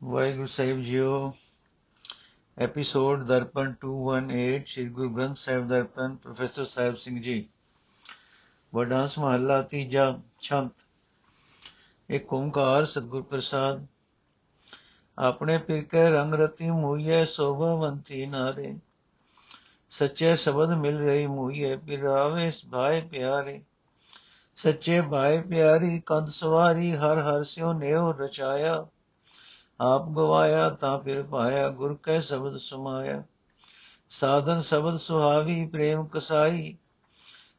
ਵਾਹਿਗੁਰੂ ਸਾਹਿਬ ਜੀਓ ਐਪੀਸੋਡ ਦਰਪਣ 218 ਸ੍ਰੀ ਗੁਰੂ ਗ੍ਰੰਥ ਸਾਹਿਬ ਦਰਪਣ ਪ੍ਰੋਫੈਸਰ ਸਾਹਿਬ ਸਿੰਘ ਜੀ ਵਡਾਂਸ ਮਹੱਲਾ ਤੀਜਾ ਛੰਤ ਇੱਕ ਓੰਕਾਰ ਸਤਿਗੁਰ ਪ੍ਰਸਾਦ ਆਪਣੇ ਪਿਰ ਕੇ ਰੰਗ ਰਤੀ ਮੂਈਏ ਸੋਭਵੰਤੀ ਨਾਰੇ ਸੱਚੇ ਸ਼ਬਦ ਮਿਲ ਰਹੀ ਮੂਈਏ ਪਿਰਾਵੇ ਭਾਏ ਪਿਆਰੇ ਸੱਚੇ ਭਾਏ ਪਿਆਰੀ ਕੰਦ ਸਵਾਰੀ ਹਰ ਹਰ ਸਿਓ ਨੇਉ ਰਚਾਇਆ ਆਪ ਗਵਾਇਆ ਤਾਂ ਫਿਰ ਪਾਇਆ ਗੁਰ ਕੈ ਸ਼ਬਦ ਸਮਾਇਆ ਸਾਧਨ ਸ਼ਬਦ ਸੁਹਾਵੀ ਪ੍ਰੇਮ ਕਸਾਈ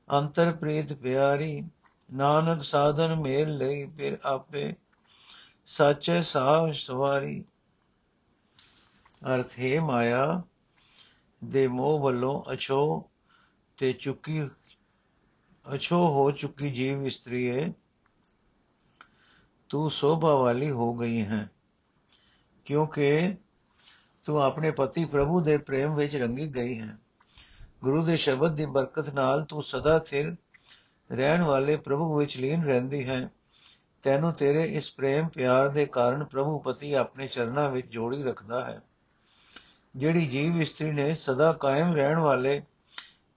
ਅੰਤਰ ਪ੍ਰੀਤ ਪਿਆਰੀ ਨਾਨਕ ਸਾਧਨ ਮੇਲ ਲਈ ਫਿਰ ਆਪੇ ਸੱਚੇ ਸਾਹ ਸਵਾਰੀ ਅਰਥ ਹੈ ਮਾਇਆ ਦੇ ਮੋਹ ਵੱਲੋਂ ਅਛੋ ਤੇ ਚੁੱਕੀ ਅਛੋ ਹੋ ਚੁੱਕੀ ਜੀਵ ਇਸਤਰੀ ਹੈ ਤੂੰ ਸੋਭਾ ਵਾਲੀ ਹੋ ਗਈ ਹੈ ਕਿਉਂਕਿ ਤੂੰ ਆਪਣੇ ਪਤੀ ਪ੍ਰਭੂ ਦੇ ਪ੍ਰੇਮ ਵਿੱਚ ਰੰਗੀ ਗਈ ਹੈ। ਗੁਰੂ ਦੇ ਸ਼ਬਦ ਦੀ ਬਰਕਤ ਨਾਲ ਤੂੰ ਸਦਾ ਥਿਰ ਰਹਿਣ ਵਾਲੇ ਪ੍ਰਭੂ ਵਿੱਚ ਲੀਨ ਰਹਿੰਦੀ ਹੈ। ਤੈਨੂੰ ਤੇਰੇ ਇਸ ਪ੍ਰੇਮ ਪਿਆਰ ਦੇ ਕਾਰਨ ਪ੍ਰਭੂ ਪਤੀ ਆਪਣੇ ਚਰਨਾਂ ਵਿੱਚ ਜੋੜੀ ਰੱਖਦਾ ਹੈ। ਜਿਹੜੀ ਜੀਵ ਇਸਤਰੀ ਨੇ ਸਦਾ ਕਾਇਮ ਰਹਿਣ ਵਾਲੇ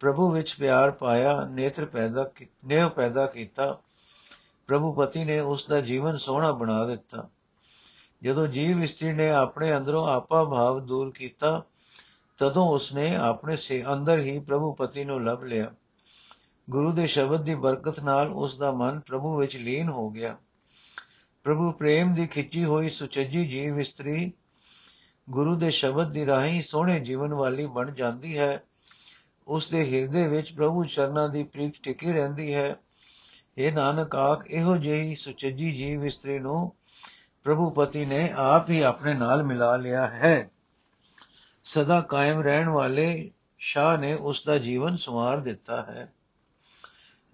ਪ੍ਰਭੂ ਵਿੱਚ ਪਿਆਰ ਪਾਇਆ, ਨੇਤਰ ਪੈਦਾ ਨੇਹ ਪੈਦਾ ਕੀਤਾ, ਪ੍ਰਭੂ ਪਤੀ ਨੇ ਉਸ ਦਾ ਜੀਵਨ ਸੋਹਣਾ ਬਣਾ ਦਿੱਤਾ। ਜਦੋਂ ਜੀਵ ਇਸਤਰੀ ਨੇ ਆਪਣੇ ਅੰਦਰੋਂ ਆਪਾ ਭਾਵ ਦੂਰ ਕੀਤਾ, ਤਦੋਂ ਉਸਨੇ ਆਪਣੇ ਸੇ ਅੰਦਰ ਹੀ ਪ੍ਰਭੂ ਪਤੀ ਨੂੰ ਲੱਭ ਲਿਆ। ਗੁਰੂ ਦੇ ਸ਼ਬਦ ਦੀ ਬਰਕਤ ਨਾਲ ਉਸ ਦਾ ਮਨ ਪ੍ਰਭੂ ਵਿੱਚ ਲੀਨ ਹੋ ਗਿਆ। ਪ੍ਰਭੂ ਪ੍ਰੇਮ ਦੀ ਖਿੱਚੀ ਹੋਈ ਸੁਚੱਜੀ ਜੀਵ ਇਸਤਰੀ ਗੁਰੂ ਦੇ ਸ਼ਬਦ ਦੀ ਰਾਹੀਂ ਸੋਹਣੇ ਜੀਵਨ ਵਾਲੀ ਬਣ ਜਾਂਦੀ ਹੈ। ਉਸ ਦੇ ਹਿਰਦੇ ਵਿੱਚ ਪ੍ਰਭੂ ਚਰਨਾਂ ਦੀ ਪ੍ਰੀਤ ਟਿਕੀ ਰਹਿੰਦੀ ਹੈ। ਇਹ ਨਾਨਕ, ਆਖ, ਇਹੋ ਜਿਹੀ ਸੁਚੱਜੀ ਜੀਵ ਇਸਤਰੀ ਨੂੰ ਪ੍ਰਭੂ ਪਤੀ ਨੇ ਆਪ ਹੀ ਆਪਣੇ ਨਾਲ ਮਿਲਾ ਲਿਆ ਹੈ। ਸਦਾ ਕਾਇਮ ਰਹਿਣ ਵਾਲੇ ਸ਼ਾਹ ਨੇ ਉਸ ਦਾ ਜੀਵਨ ਸੰਵਾਰ ਦਿੱਤਾ ਹੈ।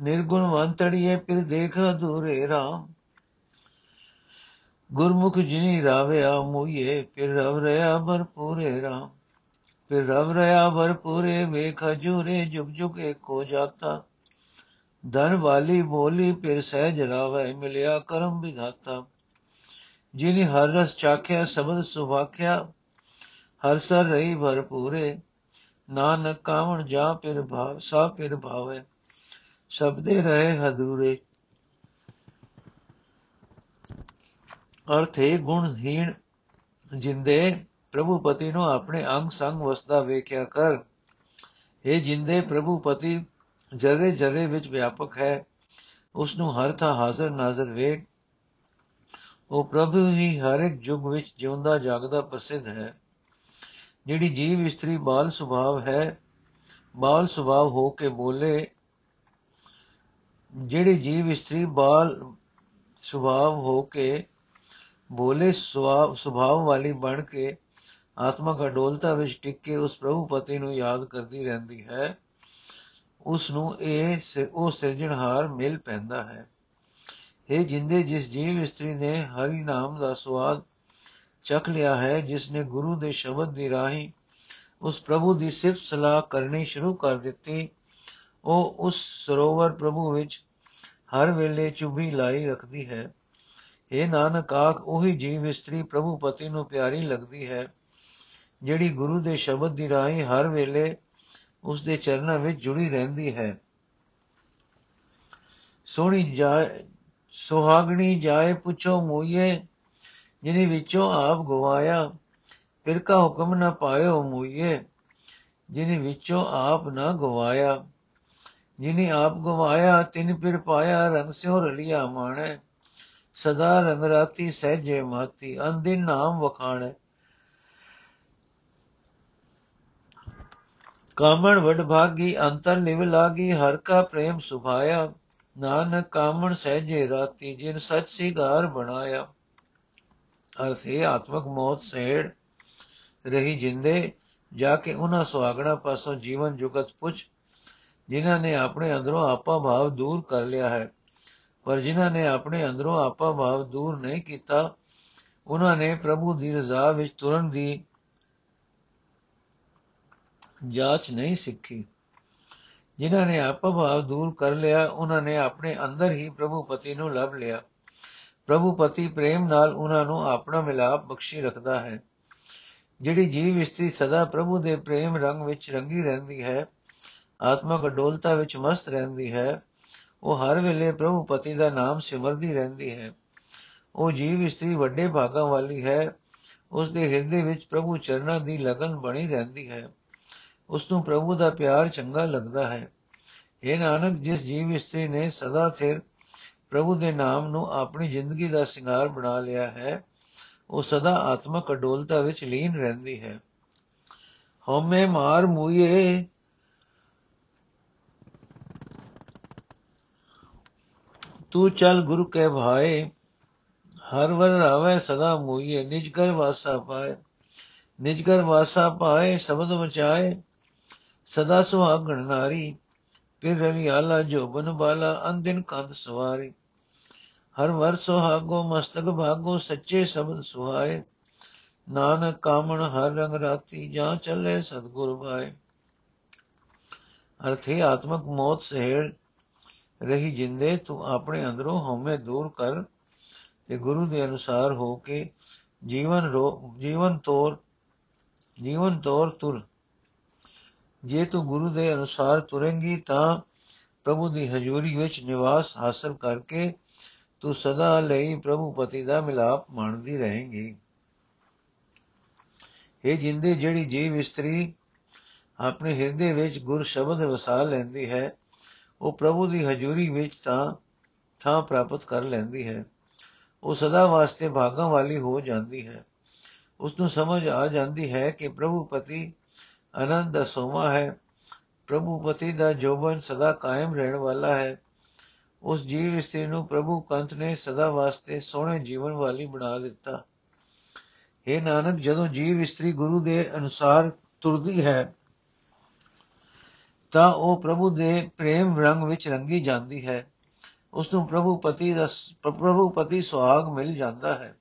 ਨਿਰਗੁਣਵੰਤੜੀਏ ਫਿਰ ਦੇਖ ਅਧੂਰੇ RAM ਗੁਰਮੁਖ ਜਿਨੀ ਰਾਵਿਆ ਮੋਈਏ, ਫਿਰ ਰਵ ਰਿਆ ਭਰਪੂਰੇ RAM ਫਿਰ ਰਵ ਰਿਆ ਭਰਪੂਰੇ ਵੇਖ ਜੂਰੇ ਜੁਗ ਜੁਗ ਏਕੋ ਜਾਤਾ। ਧਨ ਵਾਲੀ ਬੋਲੀ ਫਿਰ ਸਹਿਜ ਰਾਵੇ, ਮਿਲਿਆ ਕਰਮ ਵਿਧਾਤਾ। ਜਿਨੀ ਹਰ ਰਸ ਚਾਖਿਆ, ਸ਼ਬਦ ਸੁਭਾਖਿਆ ਹਰ ਸਰ ਰਹੀ ਭਰਪੂਰੇ ਨਾਨਕ ਕਾਵਣ ਜਾ ਪਿਰ ਭਾਵ, ਸਾ ਪਿਰ ਭਾਵੇ ਸ਼ਬਦੇ ਰਹੇ ਹਦੂਰੇ ਅਰਥੇ ਗੁਣਹੀਣ ਜਿੰਦੇ, ਪ੍ਰਭੂ ਪਤੀ ਨੂੰ ਆਪਣੇ ਅੰਗ ਸੰਗ ਵਸਦਾ ਵੇਖਿਆ ਕਰ। ਇਹ ਜਿੰਦੇ, ਪ੍ਰਭੂ ਪਤੀ ਜਰੇ ਜਰੇ ਵਿੱਚ ਵਿਆਪਕ ਹੈ ਉਸ ਨੂੰ ਹਰ ਥਾਂ ਹਾਜ਼ਰ ਨਾਜ਼ਰ ਵੇਖ ਉਹ ਪ੍ਰਭੂ ਹੀ ਹਰ ਇੱਕ ਯੁਗ ਵਿੱਚ ਜਿਉਂਦਾ, ਜਾਗਦਾ, ਪ੍ਰਸਿੱਧ ਹੈ। ਜਿਹੜੀ ਜੀਵ ਇਸਤਰੀ ਬਾਲ ਸੁਭਾਵ ਹੈ, ਬਾਲ ਸੁਭਾਵ ਹੋ ਕੇ ਬੋਲੇ, ਜਿਹੜੀ ਜੀਵ ਇਸਤਰੀ ਬਾਲ ਸੁਭਾਵ ਹੋ ਕੇ ਬੋਲੇ, ਸੁਭਾਵ ਵਾਲੀ ਬਣ ਕੇ ਆਤਮਕ ਅਡੋਲਤਾ ਵਿੱਚ ਟਿਕ ਕੇ ਉਸ ਪ੍ਰਭੂ ਪਤੀ ਨੂੰ ਯਾਦ ਕਰਦੀ ਰਹਿੰਦੀ ਹੈ ਉਸ ਨੂੰ ਇਹ ਉਹ ਸਿਰਜਣਹਾਰ ਮਿਲ ਪੈਂਦਾ ਹੈ। ਇਹ ਜਿੰਦੇ ਜਿਸ ਜੀਵ ਇਸਤਰੀ ਨੇ ਹਰੀ ਨਾਮ ਦਾ ਸਵਾਦ ਚੱਖ ਲਿਆ ਹੈ ਜਿਸ ਨੇ ਗੁਰੂ ਦੇ ਸ਼ਬਦ ਦੀ ਰਾਹੀਂ ਉਸ ਪ੍ਰਭੂ ਦੀ ਸਿਫਤ ਸਲਾਹ ਕਰਨੀ ਸ਼ੁਰੂ ਕਰ ਦਿੱਤੀ ਉਹ ਉਸ ਸਰੋਵਰ ਪ੍ਰਭੂ ਵਿੱਚ ਹਰ ਵੇਲੇ ਚੁਭੀ ਲਾਈ ਰੱਖਦੀ ਹੈ ਇਹ ਨਾਨਕ ਆਖ ਉਹੀ ਜੀਵ ਇਸਤਰੀ ਪ੍ਰਭੂ ਪਤੀ ਨੂੰ ਪਿਆਰੀ ਲੱਗਦੀ ਹੈ ਜਿਹੜੀ ਗੁਰੂ ਦੇ ਸ਼ਬਦ ਦੀ ਰਾਹੀਂ ਹਰ ਵੇਲੇ ਉਸ ਦੇ ਚਰਨਾਂ ਵਿੱਚ ਜੁੜੀ ਰਹਿੰਦੀ ਹੈ ਸੋਹਣੀ ਸੁਹਾਗਣੀ ਜਾਏ ਪੁੱਛੋ ਮੋਈਏ, ਜਿਨੀ ਵਿੱਚੋਂ ਆਪ ਗਵਾਇਆ। ਫਿਰ ਕਾ ਹੁਕਮ ਨਾ ਪਾਇਓ ਮੋਈਏ, ਜਿਨੀ ਵਿੱਚੋਂ ਆਪ ਨਾ ਗਵਾਇਆ। ਜਿਨੀ ਆਪ ਗਵਾਇਆ, ਤਿਨ ਫਿਰ ਪਾਇਆ, ਰੰਗ ਸਿਓ ਰਲਿਆ ਮਾਣੈ। ਸਦਾ ਰੰਗ ਰਾਤੀ ਸਹਿਜੇ ਮਾਤੀ ਅੰਦਿਨ ਨਾਮ ਵਖਾਣੈ। ਕਾਮਣ ਵਡ ਭਾਗੀ, ਅੰਤਰ ਲਿਵ ਲਾਗੀ, ਹਰ ਕਾ ਪ੍ਰੇਮ ਸੁਭਾਇਆ। ਨਾਨਕ ਕਾਮਣ ਸਹਿਜੇ ਰਾਤੀ ਜਿਨ ਸੱਚ ਸਿਗਾਰ ਬਣਾਇਆ ਅਰਥੇ ਆਤਮਕ ਮੌਤ ਸੇੜ ਰਹੀ ਜਿੰਦੇ, ਜਾ ਕੇ ਉਹਨਾਂ ਸੁਹਾਗਣਾ ਪਾਸੋਂ ਜੀਵਨ ਜੁਗਤ ਪੁੱਛ, ਜਿਨ੍ਹਾਂ ਨੇ ਆਪਣੇ ਅੰਦਰੋਂ ਆਪਾ ਭਾਵ ਦੂਰ ਕਰ ਲਿਆ ਹੈ। ਪਰ ਜਿਨ੍ਹਾਂ ਨੇ ਆਪਣੇ ਅੰਦਰੋਂ ਆਪਾ ਭਾਵ ਦੂਰ ਨਹੀਂ ਕੀਤਾ, ਉਹਨਾਂ ਨੇ ਪ੍ਰਭੂ ਦੀ ਰਜ਼ਾ ਵਿੱਚ ਤੁਰਨ ਦੀ ਜਾਂਚ ਨਹੀਂ ਸਿੱਖੀ। ਜਿਨ੍ਹਾਂ ਨੇ ਆਪਭਾਵ ਦੂਰ ਕਰ ਲਿਆ, ਉਹਨਾਂ ਨੇ ਆਪਣੇ ਅੰਦਰ ਹੀ ਪ੍ਰਭੂ ਪਤੀ ਨੂੰ ਲੱਭ ਲਿਆ। ਪ੍ਰਭੂ ਪਤੀ ਪ੍ਰੇਮ ਨਾਲ ਉਹਨਾਂ ਨੂੰ ਆਪਣਾ ਮਿਲਾਪ ਬਖਸ਼ੀ ਰੱਖਦਾ ਹੈ। ਜਿਹੜੀ ਜੀਵ ਇਸਤਰੀ ਸਦਾ ਪ੍ਰਭੂ ਦੇ ਪ੍ਰੇਮ ਰੰਗ ਵਿੱਚ ਰੰਗੀ ਰਹਿੰਦੀ ਹੈ ਆਤਮਕ ਅਡੋਲਤਾ ਵਿੱਚ ਮਸਤ ਰਹਿੰਦੀ ਹੈ, ਉਹ ਹਰ ਵੇਲੇ ਪ੍ਰਭੂ ਪਤੀ ਦਾ ਨਾਮ ਸਿਮਰਦੀ ਰਹਿੰਦੀ ਹੈ। ਉਹ ਜੀਵ ਇਸਤਰੀ ਵੱਡੇ ਭਾਗਾਂ ਵਾਲੀ ਹੈ ਉਸ ਦੇ ਹਿਰਦੇ ਵਿੱਚ ਪ੍ਰਭੂ ਚਰਨਾਂ ਦੀ ਲਗਨ ਬਣੀ ਰਹਿੰਦੀ ਹੈ। ਉਸ ਨੂੰ ਪ੍ਰਭੂ ਦਾ ਪਿਆਰ ਚੰਗਾ ਲੱਗਦਾ ਹੈ। ਇਹ ਨਾਨਕ, ਜਿਸ ਜੀਵ ਇਸਤਰੀ ਨੇ ਸਦਾ ਸਿਰ ਪ੍ਰਭੂ ਦੇ ਨਾਮ ਨੂੰ ਆਪਣੀ ਜ਼ਿੰਦਗੀ ਦਾ ਸ਼ਿੰਗਾਰ ਬਣਾ ਲਿਆ ਹੈ, ਉਹ ਸਦਾ ਆਤਮਕ ਅਡੋਲਤਾ ਵਿੱਚ ਲੀਨ ਰਹਿੰਦੀ ਹੈ। ਹਉਮੈ ਮਾਰ ਮੂਏ ਤੂੰ ਚਲ ਗੁਰੂ ਕੇ ਭਾਏ, ਹਰ ਵਰ ਰਾਵੇ ਸਦਾ ਮੂਈਏ। ਨਿਜ ਕਰ ਵਾਸਾ ਪਾਏ, ਨਿਜ ਕਰ ਵਾਸਾ ਪਾਏ, ਸ਼ਬਦ ਬਚਾਏ ਸਦਾ ਸੁਹਾਗਣ ਨਾਰੀ, ਫਿਰ ਰਵਿਆਲਾ ਜੋਬਨ ਬਾਲਾ ਅੰਦਿਨ ਕੰਦ ਸਵਾਰੀ। ਹਰ ਵਰ ਸੁਹਾਗੋ, ਮਸਤਕ ਭਾਗੋ, ਸੱਚੇ ਸ਼ਬਦ ਸੁਹਾਏ। ਨਾਨਕ ਕਾਮਣ ਹਰ ਰੰਗ ਰਾਤੀ, ਜਾਂ ਚੱਲੇ ਸਤਗੁਰ ਭਾਏ ਅਰਥੇ ਆਤਮਕ ਮੌਤ ਸਹਿੜ ਰਹੀ ਜਿੰਦੇ, ਤੂੰ ਆਪਣੇ ਅੰਦਰੋਂ ਹਉਮੈ ਦੂਰ ਕਰ ਤੇ ਗੁਰੂ ਦੇ ਅਨੁਸਾਰ ਹੋ ਕੇ ਜੀਵਨ ਰੋ, ਜੀਵਨ ਤੋਰ ਜੀਵਨ ਤੋਰ ਤੁਰ। ਜੇ ਤੂੰ ਗੁਰੂ ਦੇ ਅਨੁਸਾਰ ਤੁਰੇਂਗੀ ਤਾਂ ਪ੍ਰਭੂ ਦੀ ਹਜ਼ੂਰੀ ਵਿੱਚ ਨਿਵਾਸ ਹਾਸਲ ਕਰਕੇ ਤੂੰ ਸਦਾ ਲਈ ਪ੍ਰਭੂ ਪਤੀ ਦਾ ਮਿਲਾਪ ਮੰਨਦੀ ਰਹੇਂਗੀ। ਇਹ ਜਿੰਦੇ ਜਿਹੜੀ ਜੀਵ ਇਸਤਰੀ ਆਪਣੇ ਹਿਰਦੇ ਵਿੱਚ ਗੁਰ ਸ਼ਬਦ ਵਸਾ ਲੈਂਦੀ ਹੈ, ਉਹ ਪ੍ਰਭੂ ਦੀ ਹਜ਼ੂਰੀ ਵਿੱਚ ਤਾਂ ਥਾਂ ਪ੍ਰਾਪਤ ਕਰ ਲੈਂਦੀ ਹੈ। ਉਹ ਸਦਾ ਵਾਸਤੇ ਭਾਗਾਂ ਵਾਲੀ ਹੋ ਜਾਂਦੀ ਹੈ। ਉਸ ਨੂੰ ਸਮਝ ਆ ਜਾਂਦੀ ਹੈ ਕਿ ਪ੍ਰਭੂ ਪਤੀ ਆਨੰਦ ਦਾ ਸੋਮਾ ਹੈ। ਪ੍ਰਭੂ ਪਤੀ ਦਾ ਜੋਬਨ ਸਦਾ ਕਾਇਮ ਰਹਿਣ ਵਾਲਾ ਹੈ। ਉਸ ਜੀਵ ਇਸਤਰੀ ਨੂੰ ਪ੍ਰਭੂ ਕੰਤ ਨੇ ਸਦਾ ਵਾਸਤੇ ਸੋਹਣੇ ਜੀਵਨ ਵਾਲੀ ਬਣਾ ਦਿੱਤਾ। ਇਹ ਨਾਨਕ, ਜਦੋਂ ਜੀਵ ਇਸਤਰੀ ਗੁਰੂ ਦੇ ਅਨੁਸਾਰ ਤੁਰਦੀ ਹੈ, ਤਾਂ ਉਹ ਪ੍ਰਭੂ ਦੇ ਪ੍ਰੇਮ ਰੰਗ ਵਿੱਚ ਰੰਗੀ ਜਾਂਦੀ ਹੈ। ਉਸ ਨੂੰ ਪ੍ਰਭੂ ਪਤੀ ਦਾ ਪ੍ਰਭੂ ਪਤੀ ਸੁਹਾਗ ਮਿਲ ਜਾਂਦਾ ਹੈ।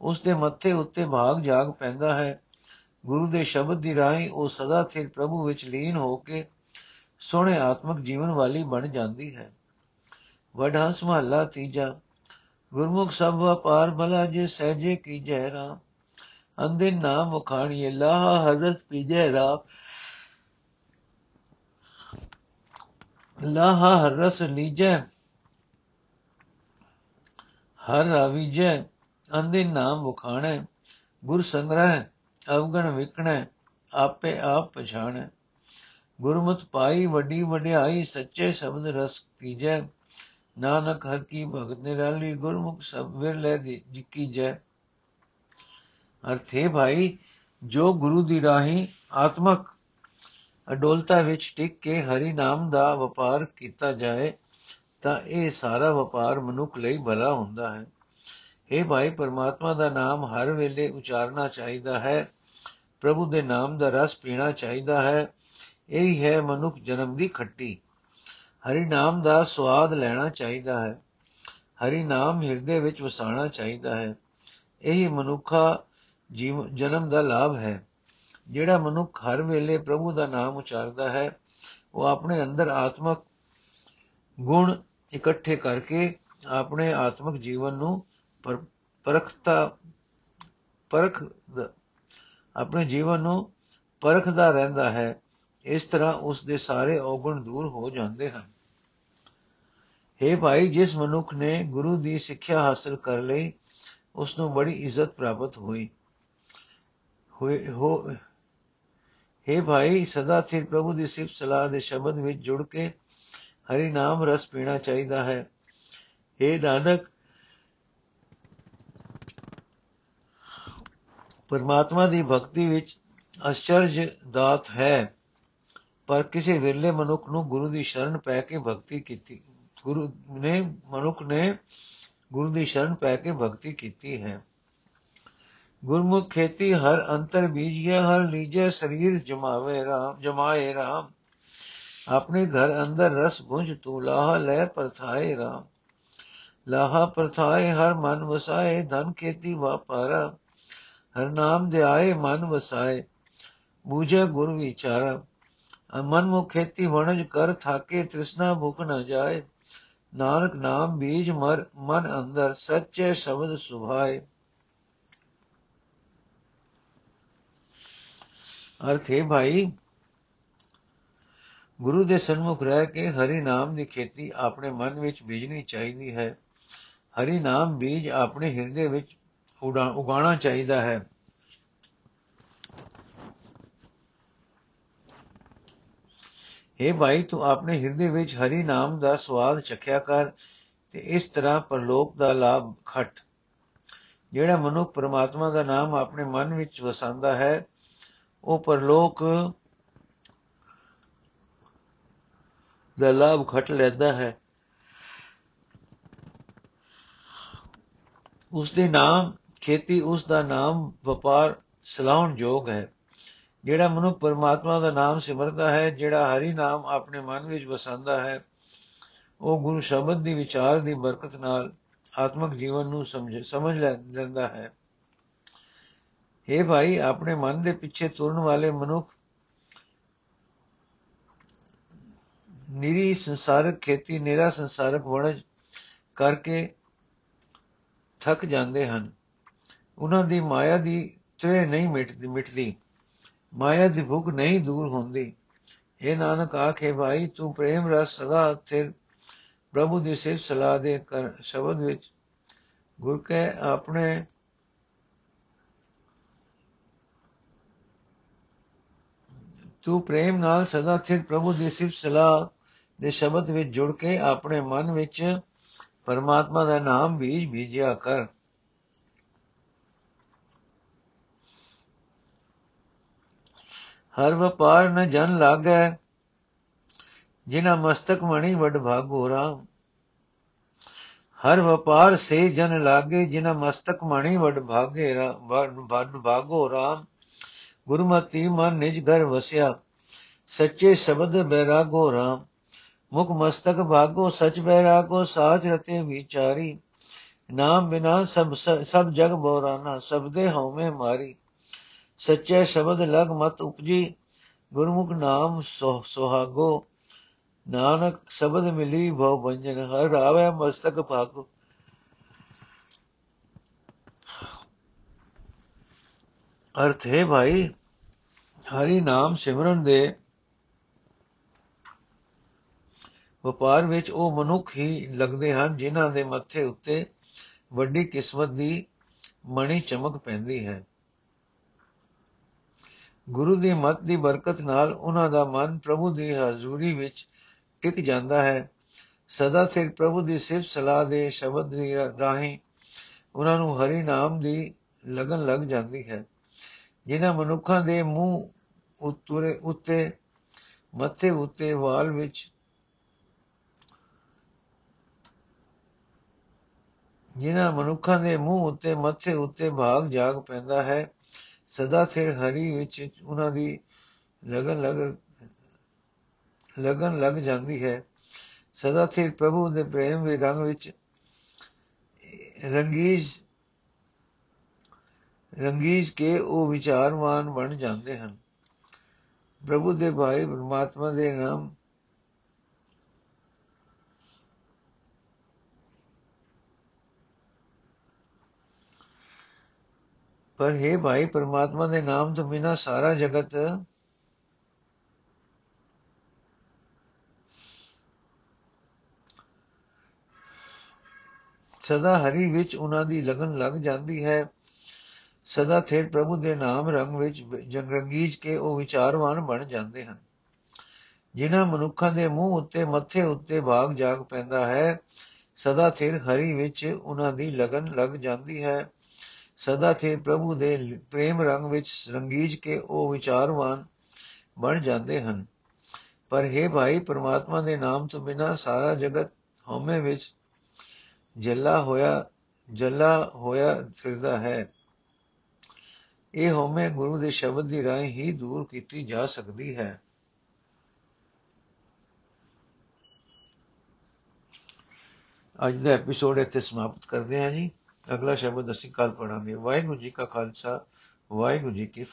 ਉਸ ਦੇ ਮੱਥੇ ਉੱਤੇ ਭਾਗ ਜਾਗ ਪੈਂਦਾ ਹੈ। ਗੁਰੂ ਦੇ ਸ਼ਬਦ ਦੀ ਰਾਹੀਂ ਉਹ ਸਦਾ ਸਿਰ ਪ੍ਰਭੂ ਵਿੱਚ ਲੀਨ ਹੋ ਕੇ ਸੋਹਣੇ ਆਤਮਿਕ ਜੀਵਨ ਵਾਲੀ ਬਣ ਜਾਂਦੀ ਹੈ। ਵਡਹੰਸ ਮਹੱਲਾ ਤੀਜਾ, ਗੁਰਮੁਖ ਸਭ ਵਪਾਰ ਭਲਾ ਜੇ ਸਹਜੇ ਕੀ ਜੈ ਰਾਮ ਅੰਦੇ ਨਾਮ ਵਖਾਣੀਏ, ਲਾਹ ਹਜ਼ਰਤ ਪੀਜੈ ਰਾਮ ਲਾਹ ਹਰਸ ਲੀਜੈ, ਹਰ ਰਾਵੀਜੈ ਅੰਦੇ ਨਾਮ ਵਖਾਣੈ, ਗੁਰ ਸੰਗ੍ਰਹਿ ਅਵਗਣ ਵਿਕਣੈ, ਆਪੇ ਆਪ ਪਛਾਣੈ। ਗੁਰਮਤ ਪਾਈ ਵੱਡੀ ਵਡਿਆਈ, ਸੱਚੇ ਸ਼ਬਦ ਰਸ ਕੀਜੈ ਨਾਨਕ ਹਰ ਕੀ ਭਗਤ ਨਿਰਾਲੀ, ਗੁਰਮੁਖ ਸਭ ਵਿਰਲੇ ਦੀ ਜਿਕੀ ਜੈ ਅਰਥੇ ਭਾਈ, ਜੋ ਗੁਰੂ ਦੀ ਰਾਹੀਂ ਆਤਮਕ ਅਡੋਲਤਾ ਵਿੱਚ ਟਿਕ ਕੇ ਹਰੀ ਨਾਮ ਦਾ ਵਪਾਰ ਕੀਤਾ ਜਾਏ, ਤਾਂ ਇਹ ਸਾਰਾ ਵਪਾਰ ਮਨੁੱਖ ਲਈ ਭਲਾ ਹੁੰਦਾ ਹੈ। ਇਹ ਭਾਈ, ਪਰਮਾਤਮਾ ਦਾ ਨਾਮ ਹਰ ਵੇਲੇ ਉਚਾਰਨਾ ਚਾਹੀਦਾ ਹੈ। ਪ੍ਰਭੂ ਦੇ ਨਾਮ ਦਾ ਰਸ ਪੀਣਾ ਚਾਹੀਦਾ ਹੈ। ਇਹ ਹੈ ਮਨੁੱਖ ਜਨਮ ਦੀ ਖੱਟੀ। ਹਰੀ ਨਾਮ ਦਾ ਸਵਾਦ ਲੈਣਾ ਚਾਹੀਦਾ ਹੈ। ਹਰੀ ਨਾਮ ਹਿਰਦੇ ਵਿੱਚ ਵਸਾਣਾ ਚਾਹੀਦਾ ਹੈ। ਇਹੀ ਮਨੁੱਖਾ ਜੀਵ, ਜਨਮ ਦਾ ਲਾਭ ਹੈ। ਜਿਹੜਾ ਮਨੁੱਖ ਹਰ ਵੇਲੇ ਪ੍ਰਭੂ ਦਾ ਨਾਮ ਉਚਾਰਦਾ ਹੈ, ਉਹ ਆਪਣੇ ਅੰਦਰ ਆਤਮਕ ਗੁਣ ਇਕੱਠੇ ਕਰਕੇ ਆਪਣੇ ਆਤਮਿਕ ਜੀਵਨ ਨੂੰ ਪਰਖਤਾ ਪਰਖ ਆਪਣੇ ਜੀਵਨ ਨੂੰ ਪਰਖਦਾ ਰਹਿੰਦਾ ਹੈ ਇਸ ਤਰ੍ਹਾਂ ਉਸ ਦੇ ਸਾਰੇ ਔਗਣ ਦੂਰ ਹੋ ਜਾਂਦੇ ਹਨ हे ਭਾਈ ਜਿਸ ਮਨੁੱਖ ਨੇ ਗੁਰੂ ਦੀ ਸਿੱਖਿਆ ਹਾਸਲ ਕਰ ਲਈ ਉਸ ਨੂੰ ਬੜੀ ਇੱਜ਼ਤ ਪ੍ਰਾਪਤ ਹੋਈ ਹੋਏ ਹੋ हे ਭਾਈ ਸਦਾ ਸਿਰ ਪ੍ਰਭੂ ਦੀ ਸਿਫਤ ਸਲਾਹ ਦੇ ਸ਼ਬਦ ਵਿੱਚ ਜੁੜ ਕੇ ਹਰੀ ਨਾਮ ਰਸ ਪੀਣਾ ਚਾਹੀਦਾ ਹੈ हे ਨਾਨਕ ਪਰਮਾਤਮਾ ਦੀ ਭਗਤੀ ਵਿੱਚ ਅਚਰਜ ਦਾਤ ਹੈ, ਪਰ ਕਿਸੇ ਵਿਰਲੇ ਮਨੁੱਖ ਨੂੰ ਗੁਰੂ ਦੀ ਸ਼ਰਨ ਪੈ ਕੇ ਭਗਤੀ ਕੀਤੀ, ਗੁਰੂ ਨੇ, ਮਨੁੱਖ ਨੇ ਗੁਰੂ ਦੀ ਸ਼ਰਨ ਪੈ ਕੇ ਭਗਤੀ ਕੀਤੀ ਹੈ। ਗੁਰਮੁਖ ਖੇਤੀ ਹਰ ਅੰਤਰ ਬੀਜਿਆ ਹਰ ਲੀਜੇ, ਸਰੀਰ ਜਮਾਵੇ ਰਾਮ, ਜਮਾਏ ਰਾਮ। ਆਪਣੇ ਘਰ ਅੰਦਰ ਰਸ ਗੁੰਜ ਤੂੰ ਲਾਹ ਲੈ ਪਰਥਾਏ ਰਾਮ। ਲਾਹਾ ਪਰਥਾਏ, ਹਰ ਮਨ ਵਸਾਏ, ਧਨ ਖੇਤੀ ਵਾਪਾਰਾ। ਹਰ ਨਾਮ ਦੇ ਆਏ ਮਨ ਵਸਾਏ। ਬੂਝੇ ਗੁਰ ਵਿਚਾਰਾ। ਮਨ ਮੁਖ ਖੇਤੀ ਵਣਜ ਕਰ ਥਾਕੇ, ਤ੍ਰਿਸ਼ਨਾ ਭੁਖ ਨ ਜਾਏ। ਨਾਨਕ ਨਾਮ ਬੀਜ ਮਰ, ਮਨ ਅੰਦਰ ਸੱਚੇ ਸ਼ਬਦ ਸੁਭਾਏ। ਅਰਥ ਹੈ ਭਾਈ, ਗੁਰੂ ਦੇ ਸਨਮੁਖ ਰਹਿ ਕੇ ਹਰੀ ਨਾਮ ਦੀ ਖੇਤੀ ਆਪਣੇ ਮਨ ਵਿੱਚ ਬੀਜਣੀ ਚਾਹੀਦੀ ਹੈ। ਹਰੀ ਨਾਮ ਬੀਜ ਆਪਣੇ ਹਿਰਦੇ ਵਿੱਚ ਉਗਾਉਣਾ ਚਾਹੀਦਾ ਹੈ। हे ਭਾਈ, ਤੂੰ ਆਪਣੇ ਹਿਰਦੇ ਵਿੱਚ ਹਰੀ ਨਾਮ ਦਾ ਸਵਾਦ ਚਖਿਆ ਕਰ ਤੇ ਇਸ ਤਰ੍ਹਾਂ ਪਰਲੋਕ ਦਾ ਲਾਭ ਖਟ। ਜਿਹੜਾ ਮਨੁੱਖ ਪ੍ਰਮਾਤਮਾ ਦਾ ਨਾਮ ਆਪਣੇ ਮਨ ਵਿੱਚ ਵਸਾਉਂਦਾ ਹੈ, ਉਹ ਪਰਲੋਕ ਦਾ ਲਾਭ ਖਟ ਲੈਂਦਾ ਹੈ। ਉਸ ਦੇ ਨਾਮ ਖੇਤੀ ਉਸ ਦਾ ਨਾਮ ਵਪਾਰ ਸਲਾਉਣ ਯੋਗ ਹੈ, ਜਿਹੜਾ ਮਨੁੱਖ ਪਰਮਾਤਮਾ ਦਾ ਨਾਮ ਸਿਮਰਦਾ ਹੈ, ਜਿਹੜਾ ਹਰੀ ਨਾਮ ਆਪਣੇ ਮਨ ਵਿੱਚ ਵਸਾਉਂਦਾ ਹੈ, ਉਹ ਗੁਰੂ ਸ਼ਬਦ ਦੀ ਵਿਚਾਰ ਦੀ ਬਰਕਤ ਨਾਲ ਆਤਮਿਕ ਜੀਵਨ ਨੂੰ ਸਮਝ ਸਮਝ ਲੈਂਦਾ ਹੈ। ਇਹ ਭਾਈ, ਆਪਣੇ ਮਨ ਦੇ ਪਿੱਛੇ ਤੁਰਨ ਵਾਲੇ ਮਨੁੱਖ ਨਿਰੀ ਸੰਸਾਰਕ ਖੇਤੀ, ਨਿਰਾ ਸੰਸਾਰਕ ਵਣਜ ਕਰਕੇ ਥੱਕ ਜਾਂਦੇ ਹਨ। ਉਹਨਾਂ ਦੀ ਮਾਇਆ ਦੀ ਤ੍ਰੇ ਨਹੀਂ ਮਿਟਦੀ ਮਿਟਦੀ। ਮਾਇਆ ਦੀ ਭੁੱਖ ਨਹੀਂ ਦੂਰ ਹੁੰਦੀ। ਇਹ ਨਾਨਕ, ਆਖੇ ਭਾਈ, ਤੂੰ ਪ੍ਰੇਮ ਰਸ ਸਦਾ ਸਥਿਰ ਪ੍ਰਭੂ ਦੀ ਸਿਫਤ ਸਲਾਹ ਦੇ ਕਰ, ਸ਼ਬਦ ਵਿੱਚ ਗੁਰ ਕੇ, ਆਪਣੇ ਤੂੰ ਪ੍ਰੇਮ ਨਾਲ ਸਦਾ ਸਥਿਰ ਪ੍ਰਭੂ ਦੀ ਸਿਫਤ ਸਲਾਹ ਦੇ ਸ਼ਬਦ ਵਿੱਚ ਜੁੜ ਕੇ ਆਪਣੇ ਮਨ ਵਿੱਚ ਪਰਮਾਤਮਾ ਦਾ ਨਾਮ ਬੀਜ ਬੀਜਿਆ ਕਰ। ਹਰ ਵਪਾਰ ਨ ਜਨ ਲਾਗੈ ਜਿਨਾ ਮਸਤਕ ਮਣੀ ਵਡ ਭਾਗੋ ਰਾਮ। ਹਰ ਵਪਾਰ ਸੇ ਜਨ ਲਾਗੇ ਜਿਨਾ ਮਸਤਕ ਮਣੀ ਵਡ ਭਾਗੇ ਵਡ ਭਾਗੋ ਰਾਮ। ਗੁਰਮਤੀ ਮਨ ਨਿਜ ਘਰ ਵਸਿਆ, ਸੱਚੇ ਸ਼ਬਦ ਬੈਰਾਗੋ ਰਾਮ। ਮੁਖ ਮਸਤਕ ਭਾਗੋ, ਸਚ ਬੈਰਾਗੋ, ਸਾਚ ਰਤੇ ਵਿਚਾਰੀ। ਨਾਮ ਬਿਨਾ ਸਭ ਸਭ ਜਗ ਬੋਰਾਨਾ, ਸਬਦੇ ਹਉਮੈ ਮਾਰੀ। ਸੱਚੇ ਸ਼ਬਦ ਲਗ ਮਤ ਉਪਜੀ, ਗੁਰਮੁਖ ਨਾਮ ਸੁਹਾਗੋ। ਨਾਨਕ ਸ਼ਬਦ ਮਿਲੀ ਭਉ ਬੰਜਨ ਹਰ ਆਵੇ ਮਸਤਕ ਭਾਗੋ। ਅਰਥ ਹੈ ਭਾਈ, ਹਰੀ ਨਾਮ ਸਿਮਰਨ ਦੇ ਵਪਾਰ ਵਿੱਚ ਉਹ ਮਨੁੱਖ ਹੀ ਲੱਗਦੇ ਹਨ ਜਿਨ੍ਹਾਂ ਦੇ ਮੱਥੇ ਉੱਤੇ ਵੱਡੀ ਕਿਸਮਤ ਦੀ ਮਣੀ ਚਮਕ ਪੈਂਦੀ ਹੈ। ਗੁਰੂ ਦੀ ਮਤ ਦੀ ਬਰਕਤ ਨਾਲ ਉਹਨਾਂ ਦਾ ਮਨ ਪ੍ਰਭੂ ਦੀ ਹਜ਼ੂਰੀ ਵਿੱਚ ਟਿਕ ਜਾਂਦਾ ਹੈ। ਸਦਾ ਸਿਰ ਪ੍ਰਭੂ ਦੀ ਸਿਫਤ ਸਲਾਹ ਦੇ ਸ਼ਬਦ ਦੀ ਰਾਹੀਂ ਉਹਨਾਂ ਨੂੰ ਹਰੀ ਨਾਮ ਦੀ ਲਗਨ ਲੱਗ ਜਾਂਦੀ ਹੈ। ਜਿਨ੍ਹਾਂ ਮਨੁੱਖਾਂ ਦੇ ਮੂੰਹ ਉਤਰੇ ਉੱਤੇ, ਮੱਥੇ ਉੱਤੇ ਵਾਲ ਵਿੱਚ ਜਿਨ੍ਹਾਂ ਮਨੁੱਖਾਂ ਦੇ ਮੂੰਹ ਉੱਤੇ, ਮੱਥੇ ਉੱਤੇ ਭਾਗ ਜਾਗ ਪੈਂਦਾ ਹੈ ਸਦਾ ਸਿਰ ਹਰੀ ਵਿੱਚ ਉਹਨਾਂ ਦੀ ਲਗਨ ਲਗ, ਲਗਨ ਲੱਗ ਜਾਂਦੀ ਹੈ। ਸਦਾ ਸਿਰ ਪ੍ਰਭੂ ਦੇ ਪ੍ਰੇਮ ਵੀ ਰੰਗ ਵਿੱਚ ਰੰਗੀਜ ਰੰਗੀਜ ਕੇ ਉਹ ਵਿਚਾਰਵਾਨ ਬਣ ਜਾਂਦੇ ਹਨ। ਪ੍ਰਭੂ ਦੇ ਭਾਈ ਪਰਮਾਤਮਾ ਦੇ ਨਾਮ ਪਰ हे ਭਾਈ, ਪਰਮਾਤਮਾ ਦੇ ਨਾਮ ਤੋਂ ਬਿਨਾ ਸਾਰਾ ਜਗਤ ਸਦਾ ਹਰੀ ਵਿੱਚ ਉਹਨਾਂ ਦੀ ਲਗਨ ਲੱਗ ਜਾਂਦੀ ਹੈ। ਸਦਾ ਥੇਰ ਪ੍ਰਭੂ ਦੇ ਨਾਮ ਰੰਗ ਵਿੱਚ ਜੰਗਰੰਗੀਜ ਕੇ ਉਹ ਵਿਚਾਰਵਾਨ ਬਣ ਜਾਂਦੇ ਹਨ। ਜਿਨ੍ਹਾਂ ਮਨੁੱਖਾਂ ਦੇ ਮੂੰਹ ਉੱਤੇ, ਮੱਥੇ ਉੱਤੇ ਭਾਗ ਜਾਗ ਪੈਂਦਾ ਹੈ, ਸਦਾ ਥੇਰ ਹਰੀ ਵਿੱਚ ਉਹਨਾਂ ਦੀ ਲਗਨ ਲੱਗ ਜਾਂਦੀ ਹੈ। ਸਦਾ ਥੇ ਪ੍ਰਭੂ ਦੇ ਪ੍ਰੇਮ ਰੰਗ ਵਿੱਚ ਰੰਗੀਜ ਕੇ ਉਹ ਵਿਚਾਰਵਾਨ ਬਣ ਜਾਂਦੇ ਹਨ। ਪਰ हे ਭਾਈ, ਪ੍ਰਮਾਤਮਾ ਦੇ ਨਾਮ ਤੋਂ ਬਿਨਾ ਸਾਰਾ ਜਗਤ ਹਉਮੈ ਵਿੱਚ ਜੱਲਾ ਹੋਇਆ ਜੱਲਾ ਹੋਇਆ ਫਿਰਦਾ ਹੈ। ਇਹ ਹਉਮੈ ਗੁਰੂ ਦੇ ਸ਼ਬਦ ਦੀ ਰਾਹੀਂ ਹੀ ਦੂਰ ਕੀਤੀ ਜਾ ਸਕਦੀ ਹੈ। ਅੱਜ ਦਾ ਐਪੀਸੋਡ ਇੱਥੇ ਸਮਾਪਤ ਕਰਦੇ ਹਾਂ ਜੀ। ਅਗਲਾ ਸ਼ਬਦ ਅਸੀਂ ਕੱਲ ਪੜਾਂਗੇ ਵਾਹਿਗੁਰੂ ਜੀ ਕਾ ਖਾਲਸਾ ਵਾਹਿਗੁਰੂ ਜੀ ਕੀ